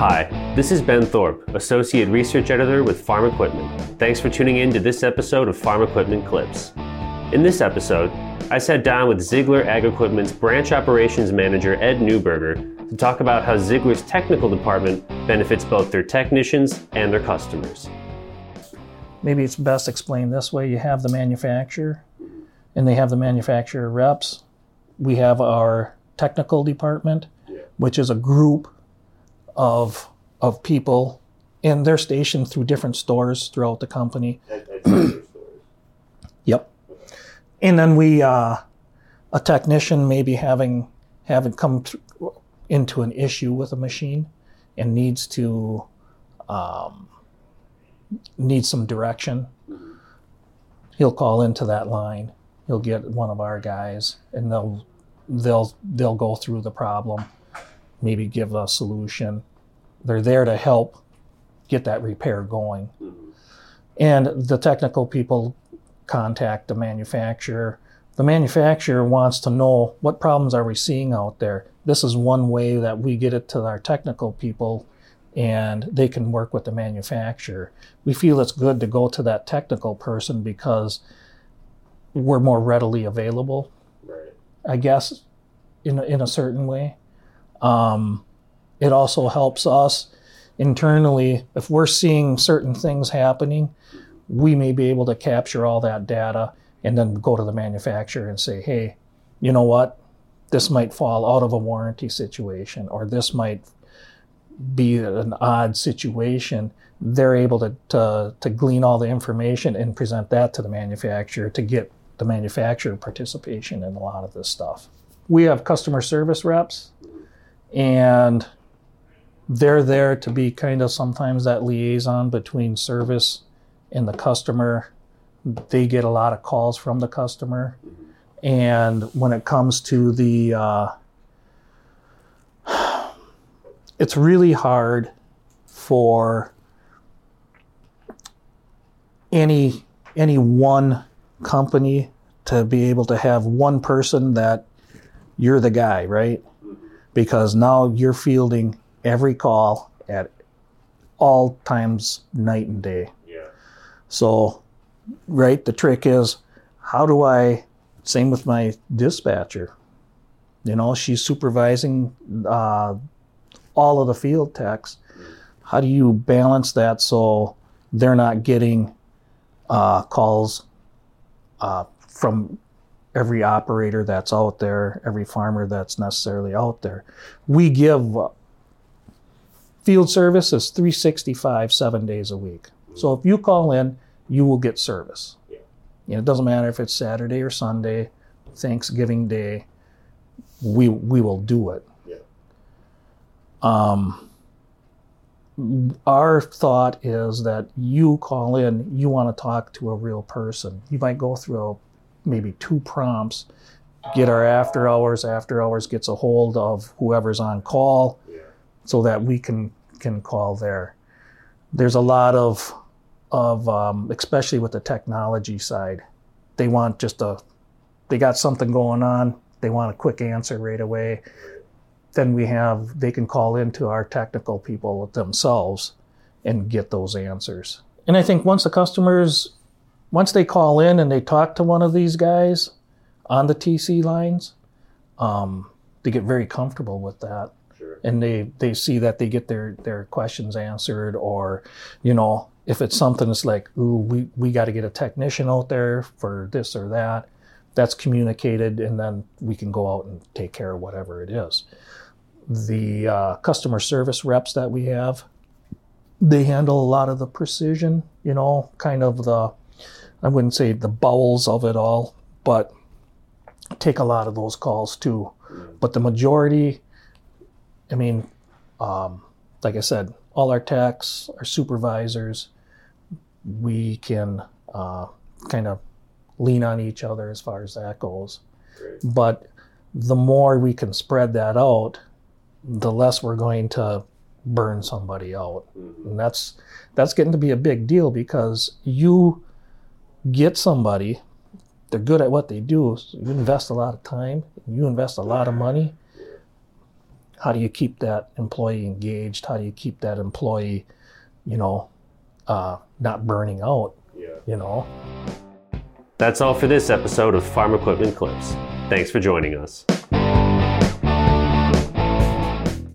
Hi, this is Ben Thorpe, Associate Research Editor with Farm Equipment. Thanks for tuning in to this episode of Farm Equipment Clips. In this episode, I sat down with Ziegler Ag Equipment's Branch Operations Manager Ed Newberger to talk about how Ziegler's technical department benefits both their technicians and their customers. Maybe it's best explained this way you have the manufacturer, and they have the manufacturer reps. We have our technical department, which is a group of of people, and they're stationed through different stores throughout the company. yep. And then we, uh, a technician maybe having having come th- into an issue with a machine and needs to um, needs some direction. He'll call into that line. He'll get one of our guys, and they'll they'll they'll go through the problem, maybe give a solution. They're there to help get that repair going. Mm-hmm. And the technical people contact the manufacturer. The manufacturer wants to know what problems are we seeing out there. This is one way that we get it to our technical people and they can work with the manufacturer. We feel it's good to go to that technical person because we're more readily available. Right. I guess, in a, in a certain way. Um, it also helps us internally if we're seeing certain things happening. We may be able to capture all that data and then go to the manufacturer and say, "Hey, you know what? This might fall out of a warranty situation, or this might be an odd situation." They're able to, to, to glean all the information and present that to the manufacturer to get the manufacturer participation in a lot of this stuff. We have customer service reps, and they're there to be kind of sometimes that liaison between service and the customer. They get a lot of calls from the customer. And when it comes to the, uh, it's really hard for any any one company to be able to have one person that you're the guy, right? Because now you're fielding every call at all times, night and day. Yeah. So, right, the trick is how do I, same with my dispatcher, you know, she's supervising uh, all of the field techs. How do you balance that so they're not getting uh, calls uh, from every operator that's out there, every farmer that's necessarily out there. We give field service is 365 seven days a week. So if you call in, you will get service. Yeah. You know, it doesn't matter if it's Saturday or Sunday, Thanksgiving Day, we we will do it. Yeah. Um, our thought is that you call in, you want to talk to a real person. You might go through maybe two prompts, get our after hours, after hours gets a hold of whoever's on call so that we can can call there. There's a lot of of um, especially with the technology side, they want just a they got something going on. They want a quick answer right away. Then we have they can call into our technical people themselves and get those answers. And I think once the customers once they call in and they talk to one of these guys on the TC lines, um, they get very comfortable with that Sure. and they they see that they get their their questions answered or you know if it's something that's like ooh we we got to get a technician out there for this or that that's communicated and then we can go out and take care of whatever it is the uh, customer service reps that we have they handle a lot of the precision you know kind of the i wouldn't say the bowels of it all but take a lot of those calls too but the majority I mean, um, like I said, all our techs, our supervisors, we can uh, kind of lean on each other as far as that goes. Great. But the more we can spread that out, the less we're going to burn somebody out. Mhm. And that's that's getting to be a big deal because you get somebody, they're good at what they do, so you invest a lot of time, you invest a lot of money. how do you keep that employee engaged? How do you keep that employee, you know, uh, not burning out? Yeah. You know. That's all for this episode of Farm Equipment Clips. Thanks for joining us.